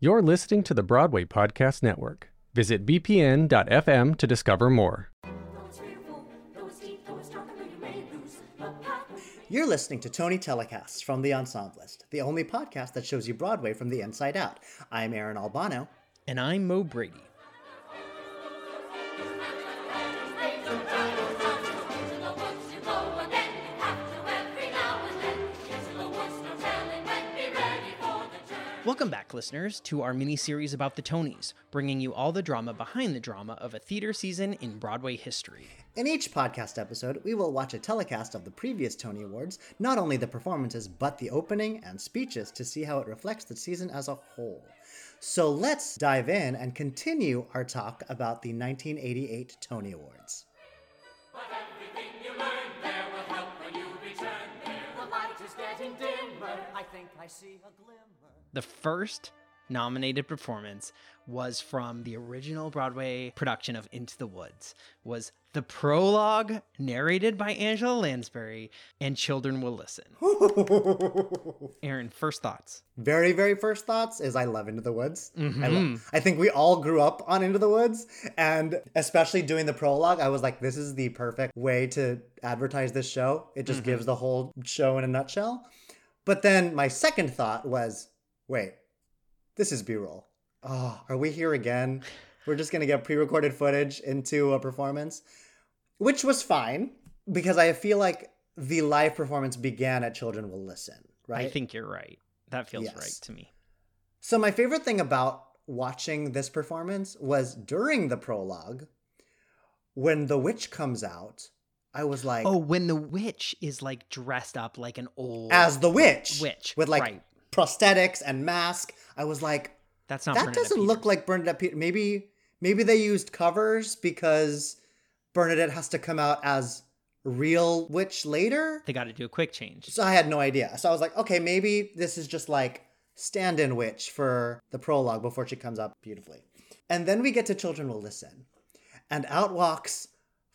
You're listening to the Broadway Podcast Network. Visit bpn.fm to discover more. You're listening to Tony Telecasts from The Ensemblist, the only podcast that shows you Broadway from the inside out. I'm Aaron Albano. And I'm Mo Brady. Welcome back, listeners, to our mini series about the Tonys, bringing you all the drama behind the drama of a theater season in Broadway history. In each podcast episode, we will watch a telecast of the previous Tony Awards, not only the performances, but the opening and speeches to see how it reflects the season as a whole. So let's dive in and continue our talk about the 1988 Tony Awards. But everything you learn there will help when you return there. The light is getting dimmer. I think I see a glimmer. The first nominated performance was from the original Broadway production of Into the Woods. Was the prologue narrated by Angela Lansbury and Children Will Listen. Aaron, first thoughts. very, very first thoughts is I love Into the Woods. I, Mm-hmm. love, I think we all grew up on Into the Woods, and especially doing the prologue, I was like, this is the perfect way to advertise this show. It Mm-hmm. just gives the whole show in a nutshell. But then my second thought was, wait, this is B roll. Oh, ah, are we here again? We're just gonna get pre-recorded footage into a performance, which was fine because I feel like the live performance began at Children Will Listen, right? I think you're right. That feels Yes. right to me. So my favorite thing about watching this performance was during the prologue, when the witch comes out, I was like, Oh, when the witch is like dressed up like an old as the witch, witch, with like right. Prosthetics and mask. I was like, That's not that Bernadette doesn't look like Bernadette Peters. Maybe maybe they used covers because Bernadette has to come out as real witch later. they got to do a quick change. So I had no idea. So I was like, okay, maybe this is just like stand-in witch for the prologue before she comes up beautifully. And then we get to Children Will Listen. And out walks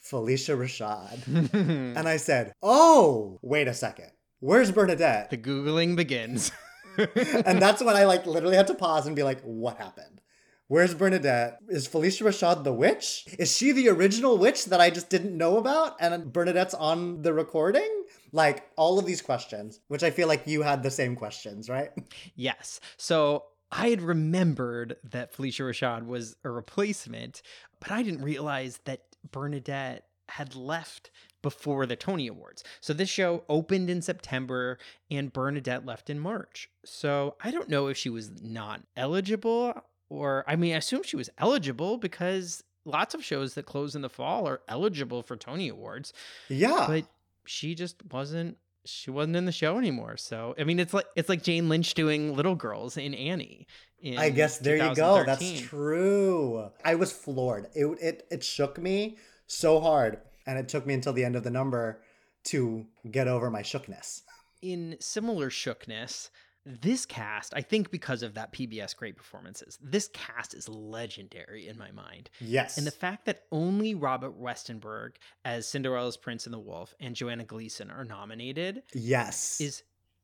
Phylicia Rashad. and I said, Oh, wait a second. Where's Bernadette? The googling begins. and that's when I like literally had to pause and be like, what happened? Where's Bernadette? Is Phylicia Rashad the witch? Is she the original witch that I just didn't know about? And Bernadette's on the recording? Like all of these questions, which I feel like you had the same questions, right? Yes. So I had remembered that Phylicia Rashad was a replacement, but I didn't realize that Bernadette had left before the Tony Awards. So this show opened in September and Bernadette left in March. So I don't know if she was not eligible or I mean I assume she was eligible because lots of shows that close in the fall are eligible for Tony Awards Yeah. but she just wasn't she wasn't in the show anymore so i mean it's like it's like jane lynch doing little girls in annie in I guess there you go. That's true. I was floored. It, it it shook me so hard. And it took me until the end of the number to get over my shookness. in similar shookness this cast i think because of that pbs great performances this cast is legendary in my mind Yes. and the fact that only robert westenberg as cinderella's prince and the wolf and joanna gleason are nominated yes. is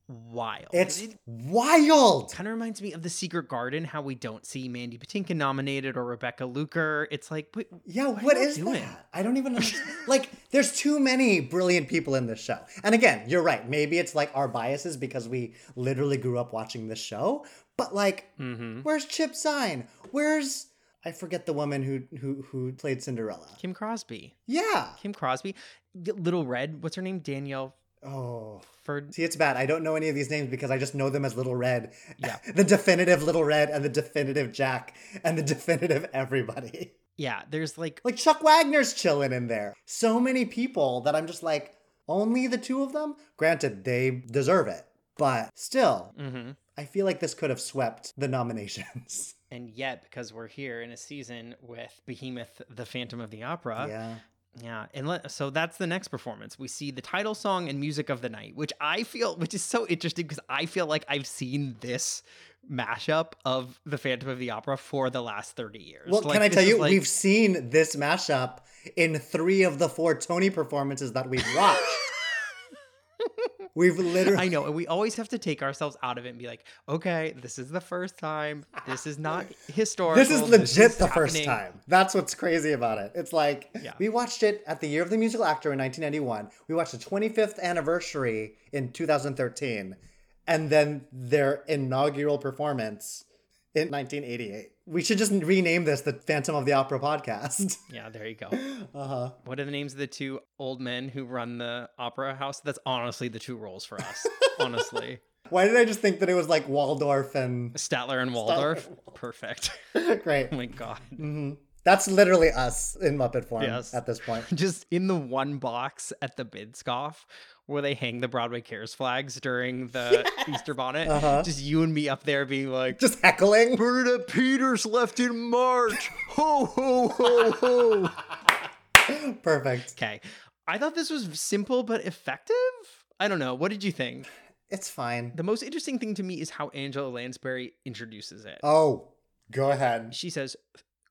wild it's It- wild. kind of reminds me of the secret garden how we don't see mandy patinkin nominated or rebecca luker it's like wait, Yeah, what are what is doing? that? I don't even like, there's too many brilliant people in this show. And again, you're right. Maybe it's like our biases because we literally grew up watching this show. But like, mm-hmm. where's Chip Zien? Where's I forget the woman who who who played Cinderella. kim crosby Yeah. kim crosby little red what's her name danielle Oh. ferd See, it's bad. I don't know any of these names because I just know them as Little Red. Yeah. the definitive Little Red and the definitive Jack and the definitive everybody. yeah there's like Like Chuck Wagner's chilling in there. So many people that I'm just like, only the two of them? Granted, they deserve it. But still, mhm. I feel like this could have swept the nominations. and yet because we're here in a season with behemoth the phantom of the opera yeah. Yeah, and let, so that's the next performance. We see the title song and music of the night, which I feel, which is so interesting because I feel like I've seen this mashup of the Phantom of the Opera for the last thirty years. Well, Like, can I tell you, like- we've seen this mashup in three of the four Tony performances that we've watched. We've literally. I know, and we always have to take ourselves out of it and be like, okay, this is the first time. This is not historical. This is legit is the first time. That's what's crazy about it. It's like Yeah. we watched it at the Year of the Musical Actor in 1991. We watched the 25th anniversary in 2013, and then their inaugural performance in 1988. We should just rename this the Phantom of the Opera podcast. Yeah, there you go. Uh huh. What are the names of the two old men who run the opera house? That's honestly the two roles for us. honestly, Why did I just think that it was like Waldorf and Statler and Waldorf. Perfect. great? Oh my god. That's literally us in Muppet form Yes. at this point. Just in the one box at the Minskoff where they hang the Broadway Cares flags during the Easter bonnet. Uh-huh. Just you and me up there being like, Just heckling. Bernadette Peters left in March. Ho ho ho ho. Perfect. Okay. I thought this was simple but effective. I don't know. What did you think? It's fine. The most interesting thing to me is how Angela Lansbury introduces it. Oh, go ahead. She says,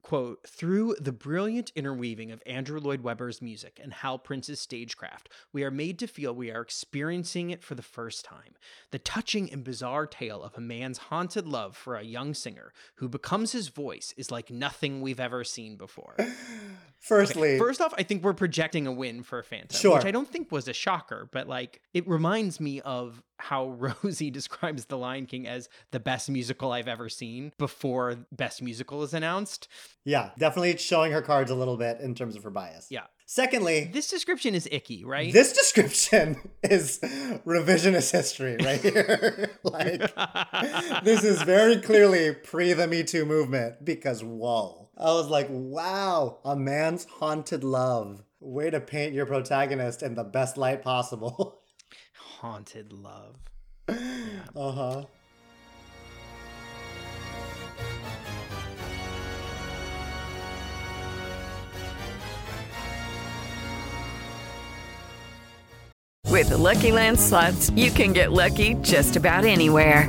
quote, through the brilliant interweaving of Andrew Lloyd Webber's music and Hal Prince's stagecraft, we are made to feel we are experiencing it for the first time. The touching and bizarre tale of a man's haunted love for a young singer who becomes his voice is like nothing we've ever seen before. Firstly, First off, I think we're projecting a win for Phantom, Sure. which I don't think was a shocker, but like it reminds me of how Rosie describes The Lion King as the best musical I've ever seen before Best Musical is announced. yeah, definitely showing her cards a little bit in terms of her bias. Yeah. Secondly, This description is icky, right? this description is revisionist history right here. like, this is very clearly pre the Me Too movement because whoa. I was like, wow, a man's haunted love. Way to paint your protagonist in the best light possible. Haunted love. uh huh. With the Lucky Land slots, you can get lucky just about anywhere.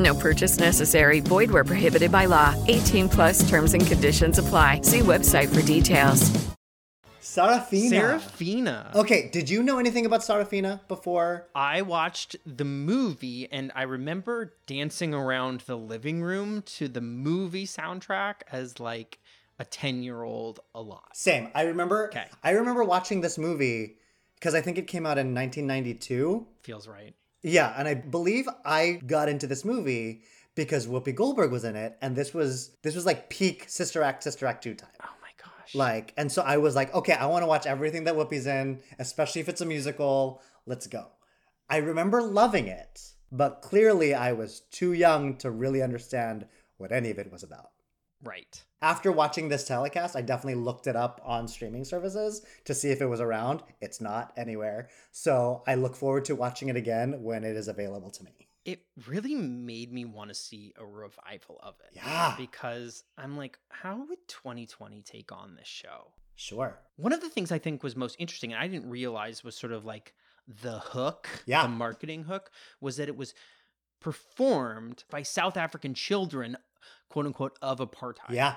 No purchase necessary. Void where prohibited by law. 18 plus terms and conditions apply. See website for details. Sarafina. Serafina. Okay, did you know anything about Sarafina before? I watched the movie and I remember dancing around the living room to the movie soundtrack as like a 10 year old a lot. Same. I remember. Okay. I remember watching this movie because I think it came out in 1992. Feels right. Yeah, and I believe I got into this movie because Whoopi Goldberg was in it, and this was this was like peak Sister Act, Sister Act two time. Oh my gosh. Like, and so I was like, okay, I want to watch everything that Whoopi's in, especially if it's a musical. Let's go. I remember loving it, but clearly I was too young to really understand what any of it was about. right. After watching this telecast, I definitely looked it up on streaming services to see if it was around. It's not anywhere. So I look forward to watching it again when it is available to me. It really made me want to see a revival of it. Yeah. Because I'm like, how would 2020 take on this show? Sure. One of the things I think was most interesting, and I didn't realize was sort of like the hook, Yeah. the marketing hook, was that it was performed by South African children, quote unquote, of apartheid. Yeah.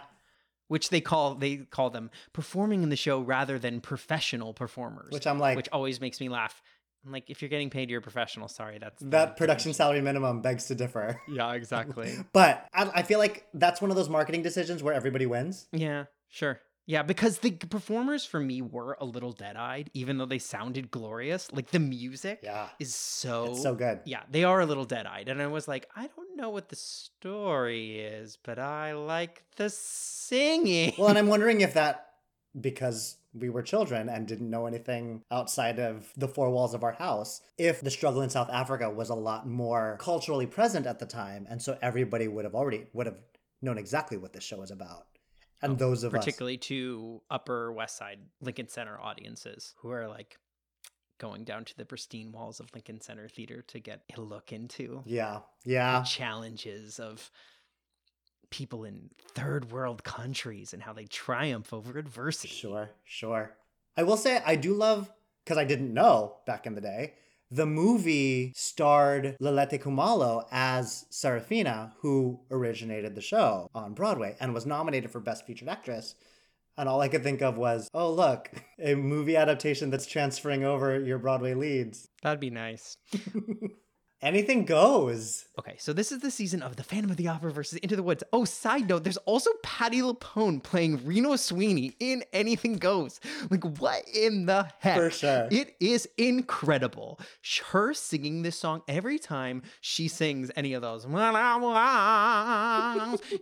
Which they call they call them performing in the show rather than professional performers. Which I'm like- which always makes me laugh. I'm like, if you're getting paid, you're a professional. Sorry, that's That production salary minimum begs to differ. Yeah, exactly. But I, I feel like that's one of those marketing decisions where everybody wins. Yeah, sure. Yeah, because the performers for me were a little dead-eyed, even though they sounded glorious. Like the music Yeah. is so It's so good. Yeah, they are a little dead-eyed, and I was like, I don't know what the story is, but I like the singing. Well, and I'm wondering if that, because we were children and didn't know anything outside of the four walls of our house. If the struggle in South Africa was a lot more culturally present at the time, and so everybody would have already would have known exactly what this show was about. And oh, those of us particularly to Upper West Side Lincoln Center audiences who are like going down to the pristine walls of Lincoln Center Theater to get a look into Yeah. the Yeah. challenges of people in third world countries and how they triumph over adversity. Sure, sure. I will say I do love because I didn't know back in the day. The movie starred Leleti Khumalo as Sarafina, who originated the show on Broadway and was nominated for Best Featured Actress. And all I could think of was, oh, look, a movie adaptation that's transferring over your Broadway leads. That'd be nice. Anything goes. Okay, so this is the season of The Phantom of the Opera versus Into the Woods. Oh, side note, there's also Patti LuPone playing Reno Sweeney in Anything Goes. Like, what in the heck? For sure. It is incredible. Her singing this song every time she sings any of those,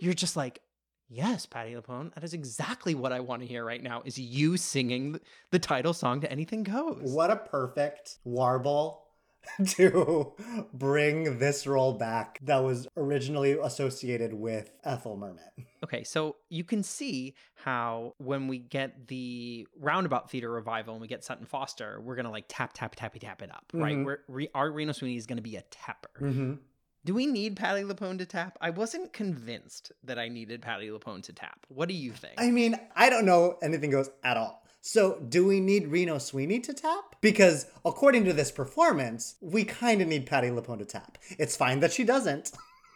you're just like, yes, Patti LuPone, that is exactly what I want to hear right now is you singing the title song to Anything Goes. What a perfect warble to bring this role back that was originally associated with Ethel Merman. Okay, so you can see how when we get the roundabout theater revival and we get Sutton Foster, we're gonna like tap tap tappy tap it up, right? Mhm. We're, re, our Reno Sweeney is gonna be a tapper. Mm-hmm. Do we need Patti LuPone to tap? I wasn't convinced that I needed Patti LuPone to tap. What do you think? I mean, I don't know anything goes at all. So, do we need Reno Sweeney to tap? Because according to this performance, we kind of need Patti LuPone to tap. It's fine that she doesn't,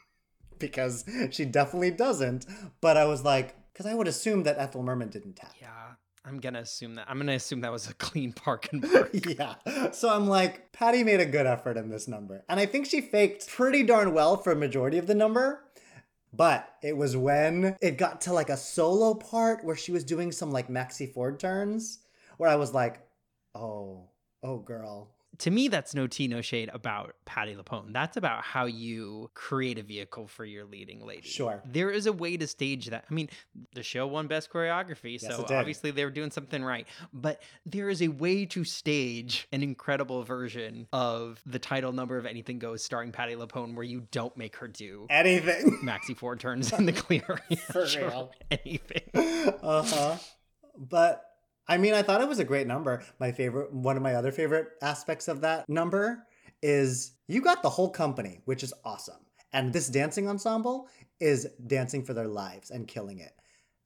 because she definitely doesn't. But I was like, because I would assume that Ethel Merman didn't tap. yeah, I'm gonna assume that. I'm gonna assume that was a clean park and park. yeah. So I'm like, Patti made a good effort in this number. And I think she faked pretty darn well for a majority of the number. But it was when it got to like a solo part where she was doing some like Maxi Ford turns where I was like, oh, oh, girl. To me, that's no tea, no shade about Patti LuPone. That's about how you create a vehicle for your leading lady. Sure. There is a way to stage that. I mean, the show won best choreography, Yes, so obviously they were doing something right. But there is a way to stage an incredible version of the title number of Anything Goes starring Patti LuPone where you don't make her do Anything. maxi four turns in the clear. For real. Anything. uh huh. But I mean, I thought it was a great number. My favorite, one of my other favorite aspects of that number is you got the whole company, which is awesome. And this dancing ensemble is dancing for their lives and killing it.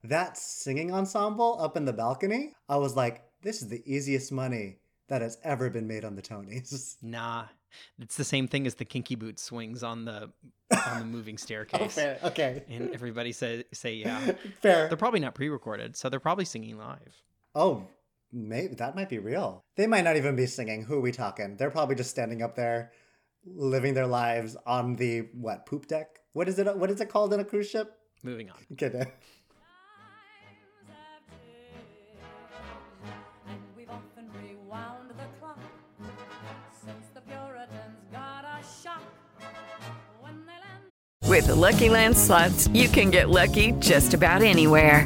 That singing ensemble up in the balcony, I was like, this is the easiest money that has ever been made on the Tonys. Nah. It's the same thing as the kinky boot swings on the on the moving oh, staircase. Oh. Okay. And everybody say say yeah. fair. They're probably not pre-recorded, so they're probably singing live. Oh, maybe that might be real. They might not even be singing. Who are we talking? They're probably just standing up there, living their lives on the what poop deck? What is it? What is it called in a cruise ship? Moving on. Okay, then. And we've often rewound the clock since the Puritans got a shock when they landed. With the Lucky Land slots, you can get lucky just about anywhere.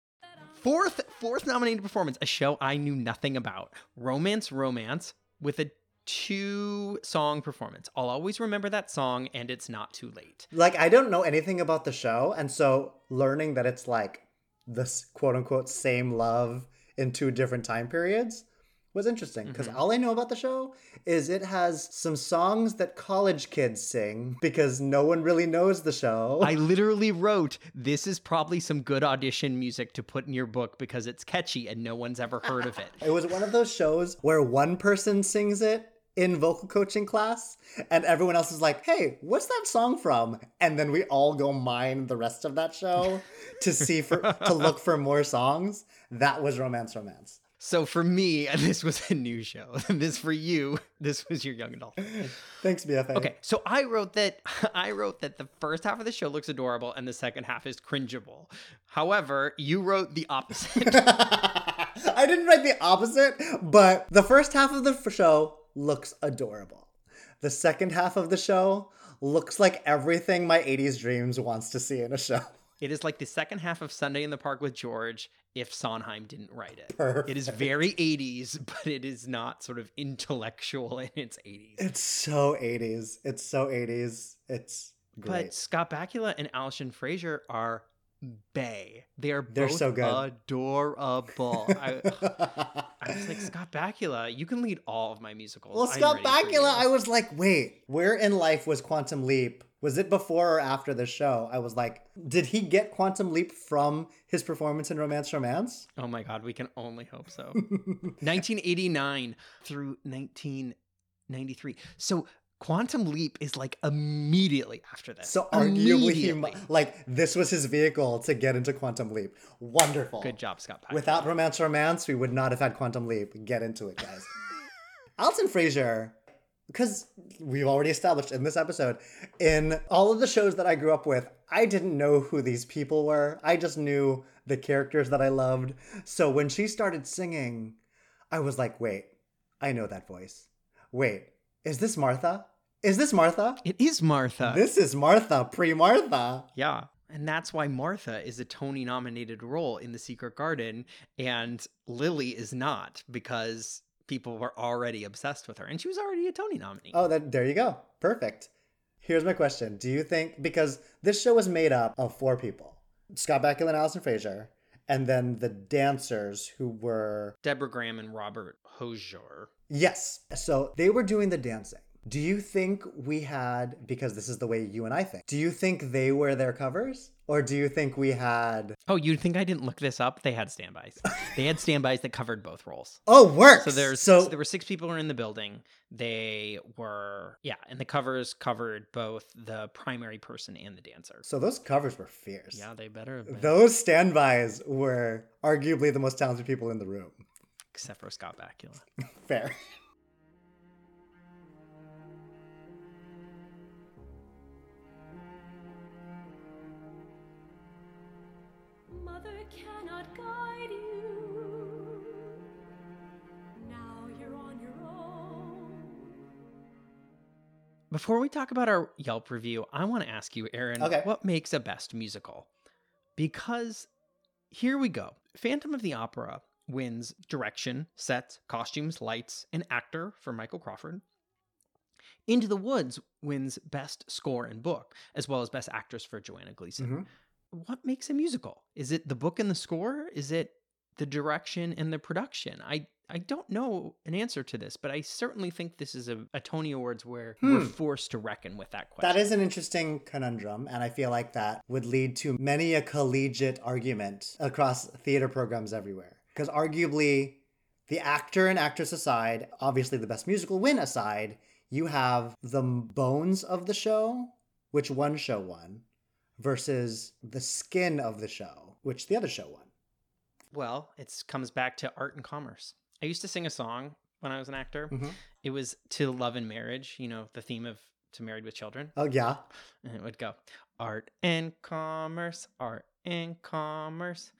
Fourth fourth nominated performance, a show I knew nothing about. Romance Romance with a two song performance. I'll always remember that song and it's not too late. Like I don't know anything about the show, and so learning that it's like this quote unquote same love in two different time periods was interesting because Mhm. all I know about the show is it has some songs that college kids sing because no one really knows the show. I literally wrote, This is probably some good audition music to put in your book because it's catchy and no one's ever heard of it. It was one of those shows where one person sings it in vocal coaching class and everyone else is like, hey, what's that song from? And then we all go mine the rest of that show to see for to look for more songs. That was Romance Romance. So for me, this was a new show. this for you, this was your young adult. Thanks, BFA. Okay, so I wrote that I wrote that the first half of the show looks adorable and the second half is cringeable. However, you wrote the opposite. I didn't write the opposite, but the first half of the show looks adorable. The second half of the show looks like everything my 80s dreams wants to see in a show. It is like the second half of Sunday in the Park with George if Sondheim didn't write it. It is very 80s, but it is not sort of intellectual in its 80s. It's so 80s. It's so 80s. It's great. But Scott Bakula and Alison Fraser are bay. They are They're both so good. adorable. I, I was like, Scott Bakula, you can lead all of my musicals. well, I'm Scott Bakula. I was like, wait, where in life was Quantum Leap? Was it before or after the show? I was like, did he get Quantum Leap from his performance in Romance Romance? Oh my God, we can only hope so. 1989 through 1993. So Quantum Leap is like immediately after this. So arguably, he, like this was his vehicle to get into Quantum Leap. Wonderful. Good job, Scott Bakula. Without Romance Romance, we would not have had Quantum Leap. Get into it, guys. Alison Fraser, because we've already established in this episode, in all of the shows that I grew up with, I didn't know who these people were. I just knew the characters that I loved. So when she started singing, I was like, wait, I know that voice. Wait, is this Martha? Is this Martha? It is Martha. This is Martha, pre Martha. Yeah. And that's why Martha is a Tony nominated role in The Secret Garden and Lily is not because people were already obsessed with her and she was already a Tony nominee. Oh, that there you go. Perfect. Here's my question. Do you think because this show was made up of four people. Scott Bakula and Alison Fraser, and then the dancers who were Deborah Graham and Robert Hoshour. Yes. So they were doing the dancing. Do you think we had because this is the way you and I think. Do you think they were their covers or do you think we had Oh, you think I didn't look this up? They had standbys. they had standbys that covered both roles. Oh, works. So there's So- so there were six people who were in the building. They were yeah, and the covers covered both the primary person and the dancer. So those covers were fierce. Yeah, they better have been. Those standbys were arguably the most talented people in the room. Except for Scott Bakula. Fair. Mother cannot guide you. Now you're on your own. Before we talk about our Yelp review, I want to ask you, Aaron, Okay. what makes a best musical? Because here we go. Phantom of the Opera wins direction, sets, costumes, lights, and actor for Michael Crawford. Into the Woods wins best score and book, as well as best actress for Joanna Gleason. Mhm. What makes a musical? Is it the book and the score? Is it the direction and the production? I I don't know an answer to this, but I certainly think this is a, a Tony Awards where we're Hmm. forced to reckon with that question. That is an interesting conundrum, and I feel like that would lead to many a collegiate argument across theater programs everywhere. Because arguably, the actor and actress aside, obviously the best musical win aside, you have the bones of the show, which one show won, versus the skin of the show, which the other show won. Well, it comes back to art and commerce. I used to sing a song when I was an actor. Mhm. It was to love and marriage, you know, the theme of To Married with Children. Oh, yeah. And it would go art and commerce, art and commerce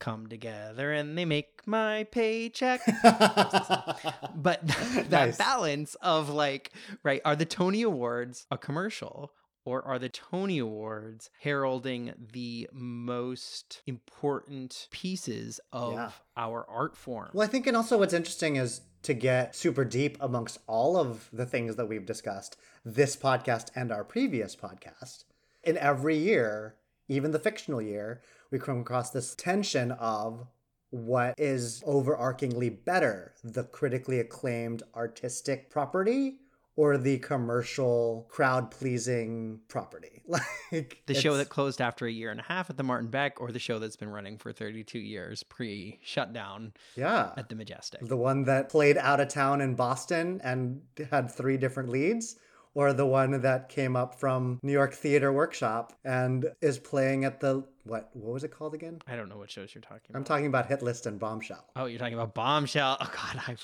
come together and they make my paycheck. but that Nice. balance of like, right, are the Tony Awards a commercial? Or are the Tony Awards heralding the most important pieces of Yeah. our art form? Well, I think, and also what's interesting is to get super deep amongst all of the things that we've discussed, this podcast and our previous podcast. In every year, even the fictional year, we come across this tension of what is overarchingly better, the critically acclaimed artistic property or the commercial crowd pleasing property. Like The show that closed after a year and a half at the Martin Beck, or the show that's been running for 32 years pre shutdown yeah. at the Majestic. The one that played out of town in Boston and had three different leads, or the one that came up from New York Theater Workshop and is playing at the what what was it called again? I don't know what shows you're talking about. I'm talking about Hit List and Bombshell. Oh, you're talking about Bombshell. Oh God, I,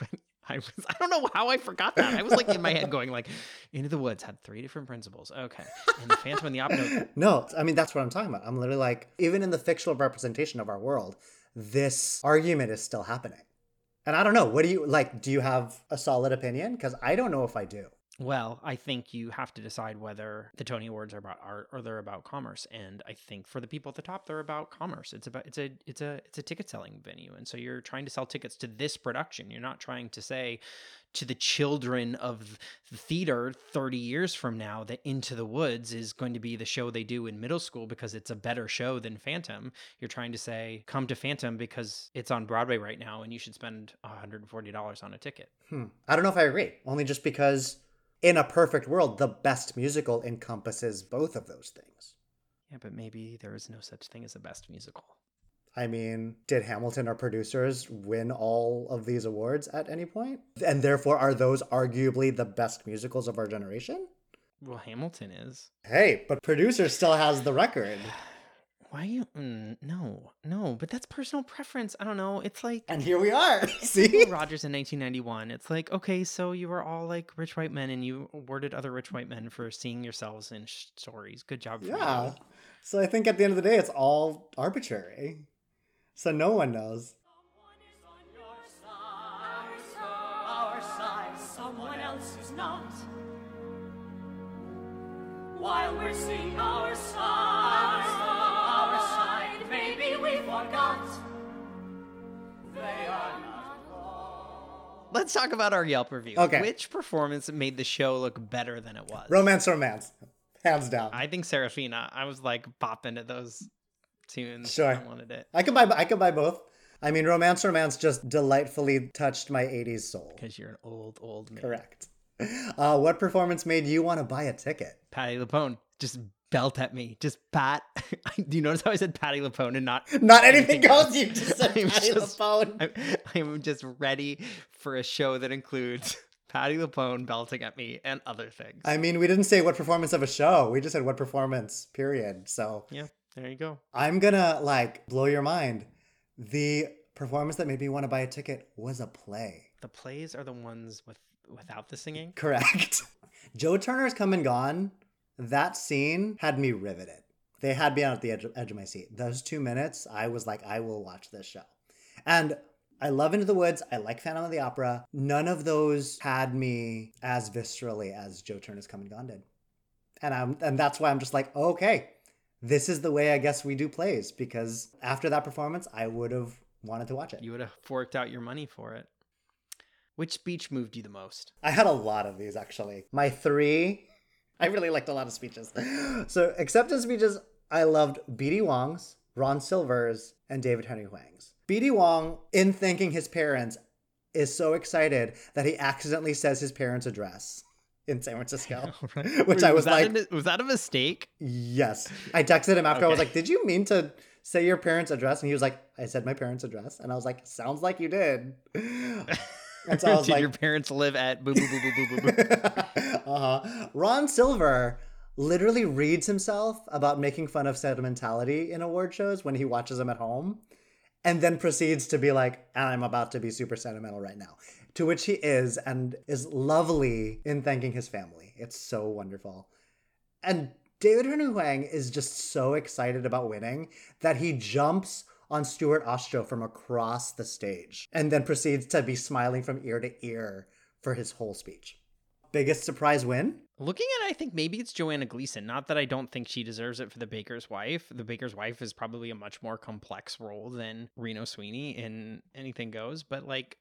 I was, I don't know how I forgot that. I was like in my head going like, Into the Woods had three different principles. Okay, and the Phantom and the Opera. No, I mean that's what I'm talking about. I'm literally like, even in the fictional representation of our world, this argument is still happening. And I don't know. What do you like? Do you have a solid opinion? Because I don't know if I do. Well, I think you have to decide whether the Tony Awards are about art or they're about commerce. And I think for the people at the top, they're about commerce. It's about it's a it's a it's a ticket selling venue. And so you're trying to sell tickets to this production. You're not trying to say to the children of the theater 30 years from now that Into the Woods is going to be the show they do in middle school because it's a better show than Phantom. You're trying to say, come to Phantom because it's on Broadway right now and you should spend $140 on a ticket. Hmm. I don't know if I agree. Only just because in a perfect world, the best musical encompasses both of those things. Yeah, but maybe there is no such thing as a best musical. I mean, did Hamilton or producers win all of these awards at any point? And therefore, are those arguably the best musicals of our generation? Well, Hamilton is. Hey, but producer still has the record. Why you? Mm, no, no, but that's personal preference. I don't know. It's like. And here we are. See? Rogers in 1991. It's like, okay, so you were all like rich white men and you awarded other rich white men for seeing yourselves in sh- stories. Good job for Yeah. you. So I think at the end of the day, it's all arbitrary. So no one knows. Someone else is not. While we're singing our side, Let's talk about our Yelp review. Okay. Which performance made the show look better than it was? Romance, romance. Hands down. I think Sarafina. I was like bopping to those tunes. Sure. I wanted it. I could buy I could buy both. I mean, Romance Romance just delightfully touched my 80s soul. Because you're an old, old man. Correct. Uh, what performance made you want to buy a ticket? Patti LuPone just belt at me. Just pat. Do you notice how I said Patti LuPone and not Not anything else. You just said I'm Patti just- LuPone. I'm, I'm just ready for a show that includes Patti LuPone belting at me and other things. I mean, we didn't say what performance of a show. We just said what performance, period. So yeah, there you go. I'm gonna like blow your mind. The performance that made me want to buy a ticket was a play. The plays are the ones with without the singing. Correct. Joe Turner's Come and Gone, that scene had me riveted. They had me at the edge, of, edge of my seat. Those two minutes, I was like, I will watch this show. And I love Into the Woods. I like Phantom of the Opera. None of those had me as viscerally as Joe Turner's Come and Gone did. And I'm and that's why I'm just like, okay, this is the way I guess we do plays because after that performance, I would have wanted to watch it. You would have forked out your money for it. Which speech moved you the most? I had a lot of these actually. My three, I really liked a lot of speeches. So acceptance speeches, I loved B.D. Wong's, Ron Silver's, and David Henry Hwang's. B.D. Wong, in thanking his parents, is so excited that he accidentally says his parents' address in San Francisco, which I was, like, a- was that a mistake? yes. I texted him after I was like, did you mean to say your parents' address? And he was like, I said my parents' address. And I was like, sounds like you did. I was Did like, your parents live at boo boo boo boo boo boo boo? uh-huh. Ron Silver literally reads himself about making fun of sentimentality in award shows when he watches them at home and then proceeds to be like i'm about to be super sentimental right now to which he is and is lovely in thanking his family it's so wonderful and david Hwang is just so excited about winning that he jumps on Stuart Ostrow from across the stage and then proceeds to be smiling from ear to ear for his whole speech. Biggest surprise win? Looking at it, I think maybe it's Joanna Gleason. Not that I don't think she deserves it for the Baker's wife. The Baker's wife is probably a much more complex role than Reno Sweeney in Anything Goes, but like,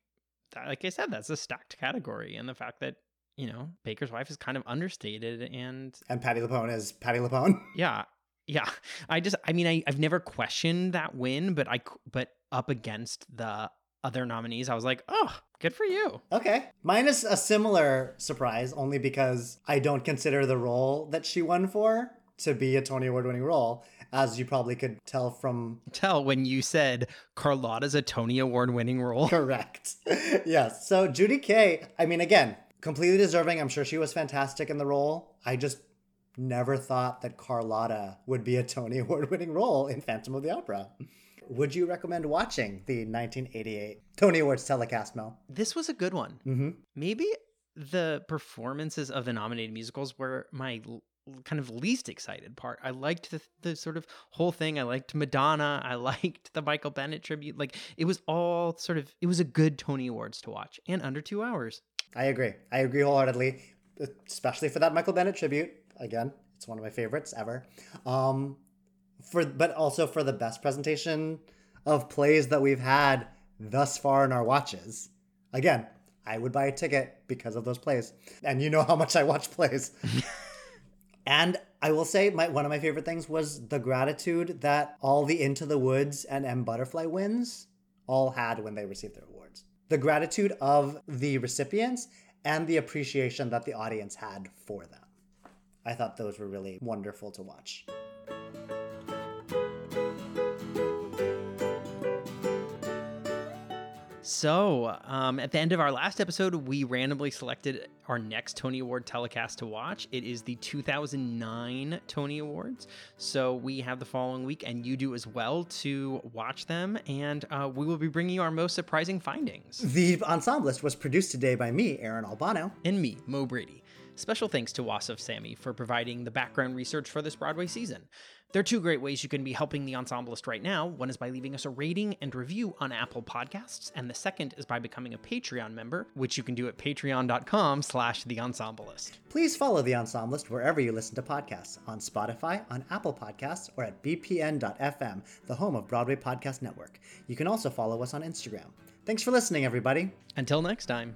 that, like I said, that's a stacked category, and the fact that you know Baker's wife is kind of understated and And Patti LuPone is Patti LuPone. yeah, yeah. I just, I mean, I, I've never questioned that win, but I, but up against the other nominees, I was like, oh, good for you. Okay. Mine is a similar surprise, only because I don't consider the role that she won for to be a Tony Award winning role, as you probably could tell from. Tell when you said Carlotta's a Tony Award winning role. Correct. yes. So Judy Kaye, I mean, again, completely deserving. I'm sure she was fantastic in the role. I just never thought that Carlotta would be a Tony Award winning role in Phantom of the Opera. Would you recommend watching the 1988 Tony Awards telecast, Mel? This was a good one. Mm-hmm. Maybe the performances of the nominated musicals were my l- kind of least excited part. I liked the, the sort of whole thing. I liked Madonna. I liked the Michael Bennett tribute. Like it was all sort of, it was a good Tony Awards to watch and under two hours. I agree. I agree wholeheartedly, especially for that Michael Bennett tribute. Again, it's one of my favorites ever. Um, for but also for the best presentation of plays that we've had thus far in our watches. Again, I would buy a ticket because of those plays, and you know how much I watch plays. and I will say, my one of my favorite things was the gratitude that all the Into the Woods and M Butterfly wins all had when they received their awards. The gratitude of the recipients and the appreciation that the audience had for them. I thought those were really wonderful to watch. So, um, at the end of our last episode, we randomly selected our next Tony Award telecast to watch. It is the 2009 Tony Awards. So, we have the following week, and you do as well to watch them. And uh, we will be bringing you our most surprising findings. The ensemblist was produced today by me, Aaron Albano. And me, Mo Brady. Special thanks to Wasif Sami for providing the background research for this Broadway season. There are two great ways you can be helping the ensemblist right now. One is by leaving us a rating and review on Apple Podcasts, and the second is by becoming a Patreon member, which you can do at patreon.com slash the ensemblist. Please follow the ensemblist wherever you listen to podcasts on Spotify, on Apple Podcasts, or at bpn.fm, the home of Broadway Podcast Network. You can also follow us on Instagram. Thanks for listening, everybody. Until next time.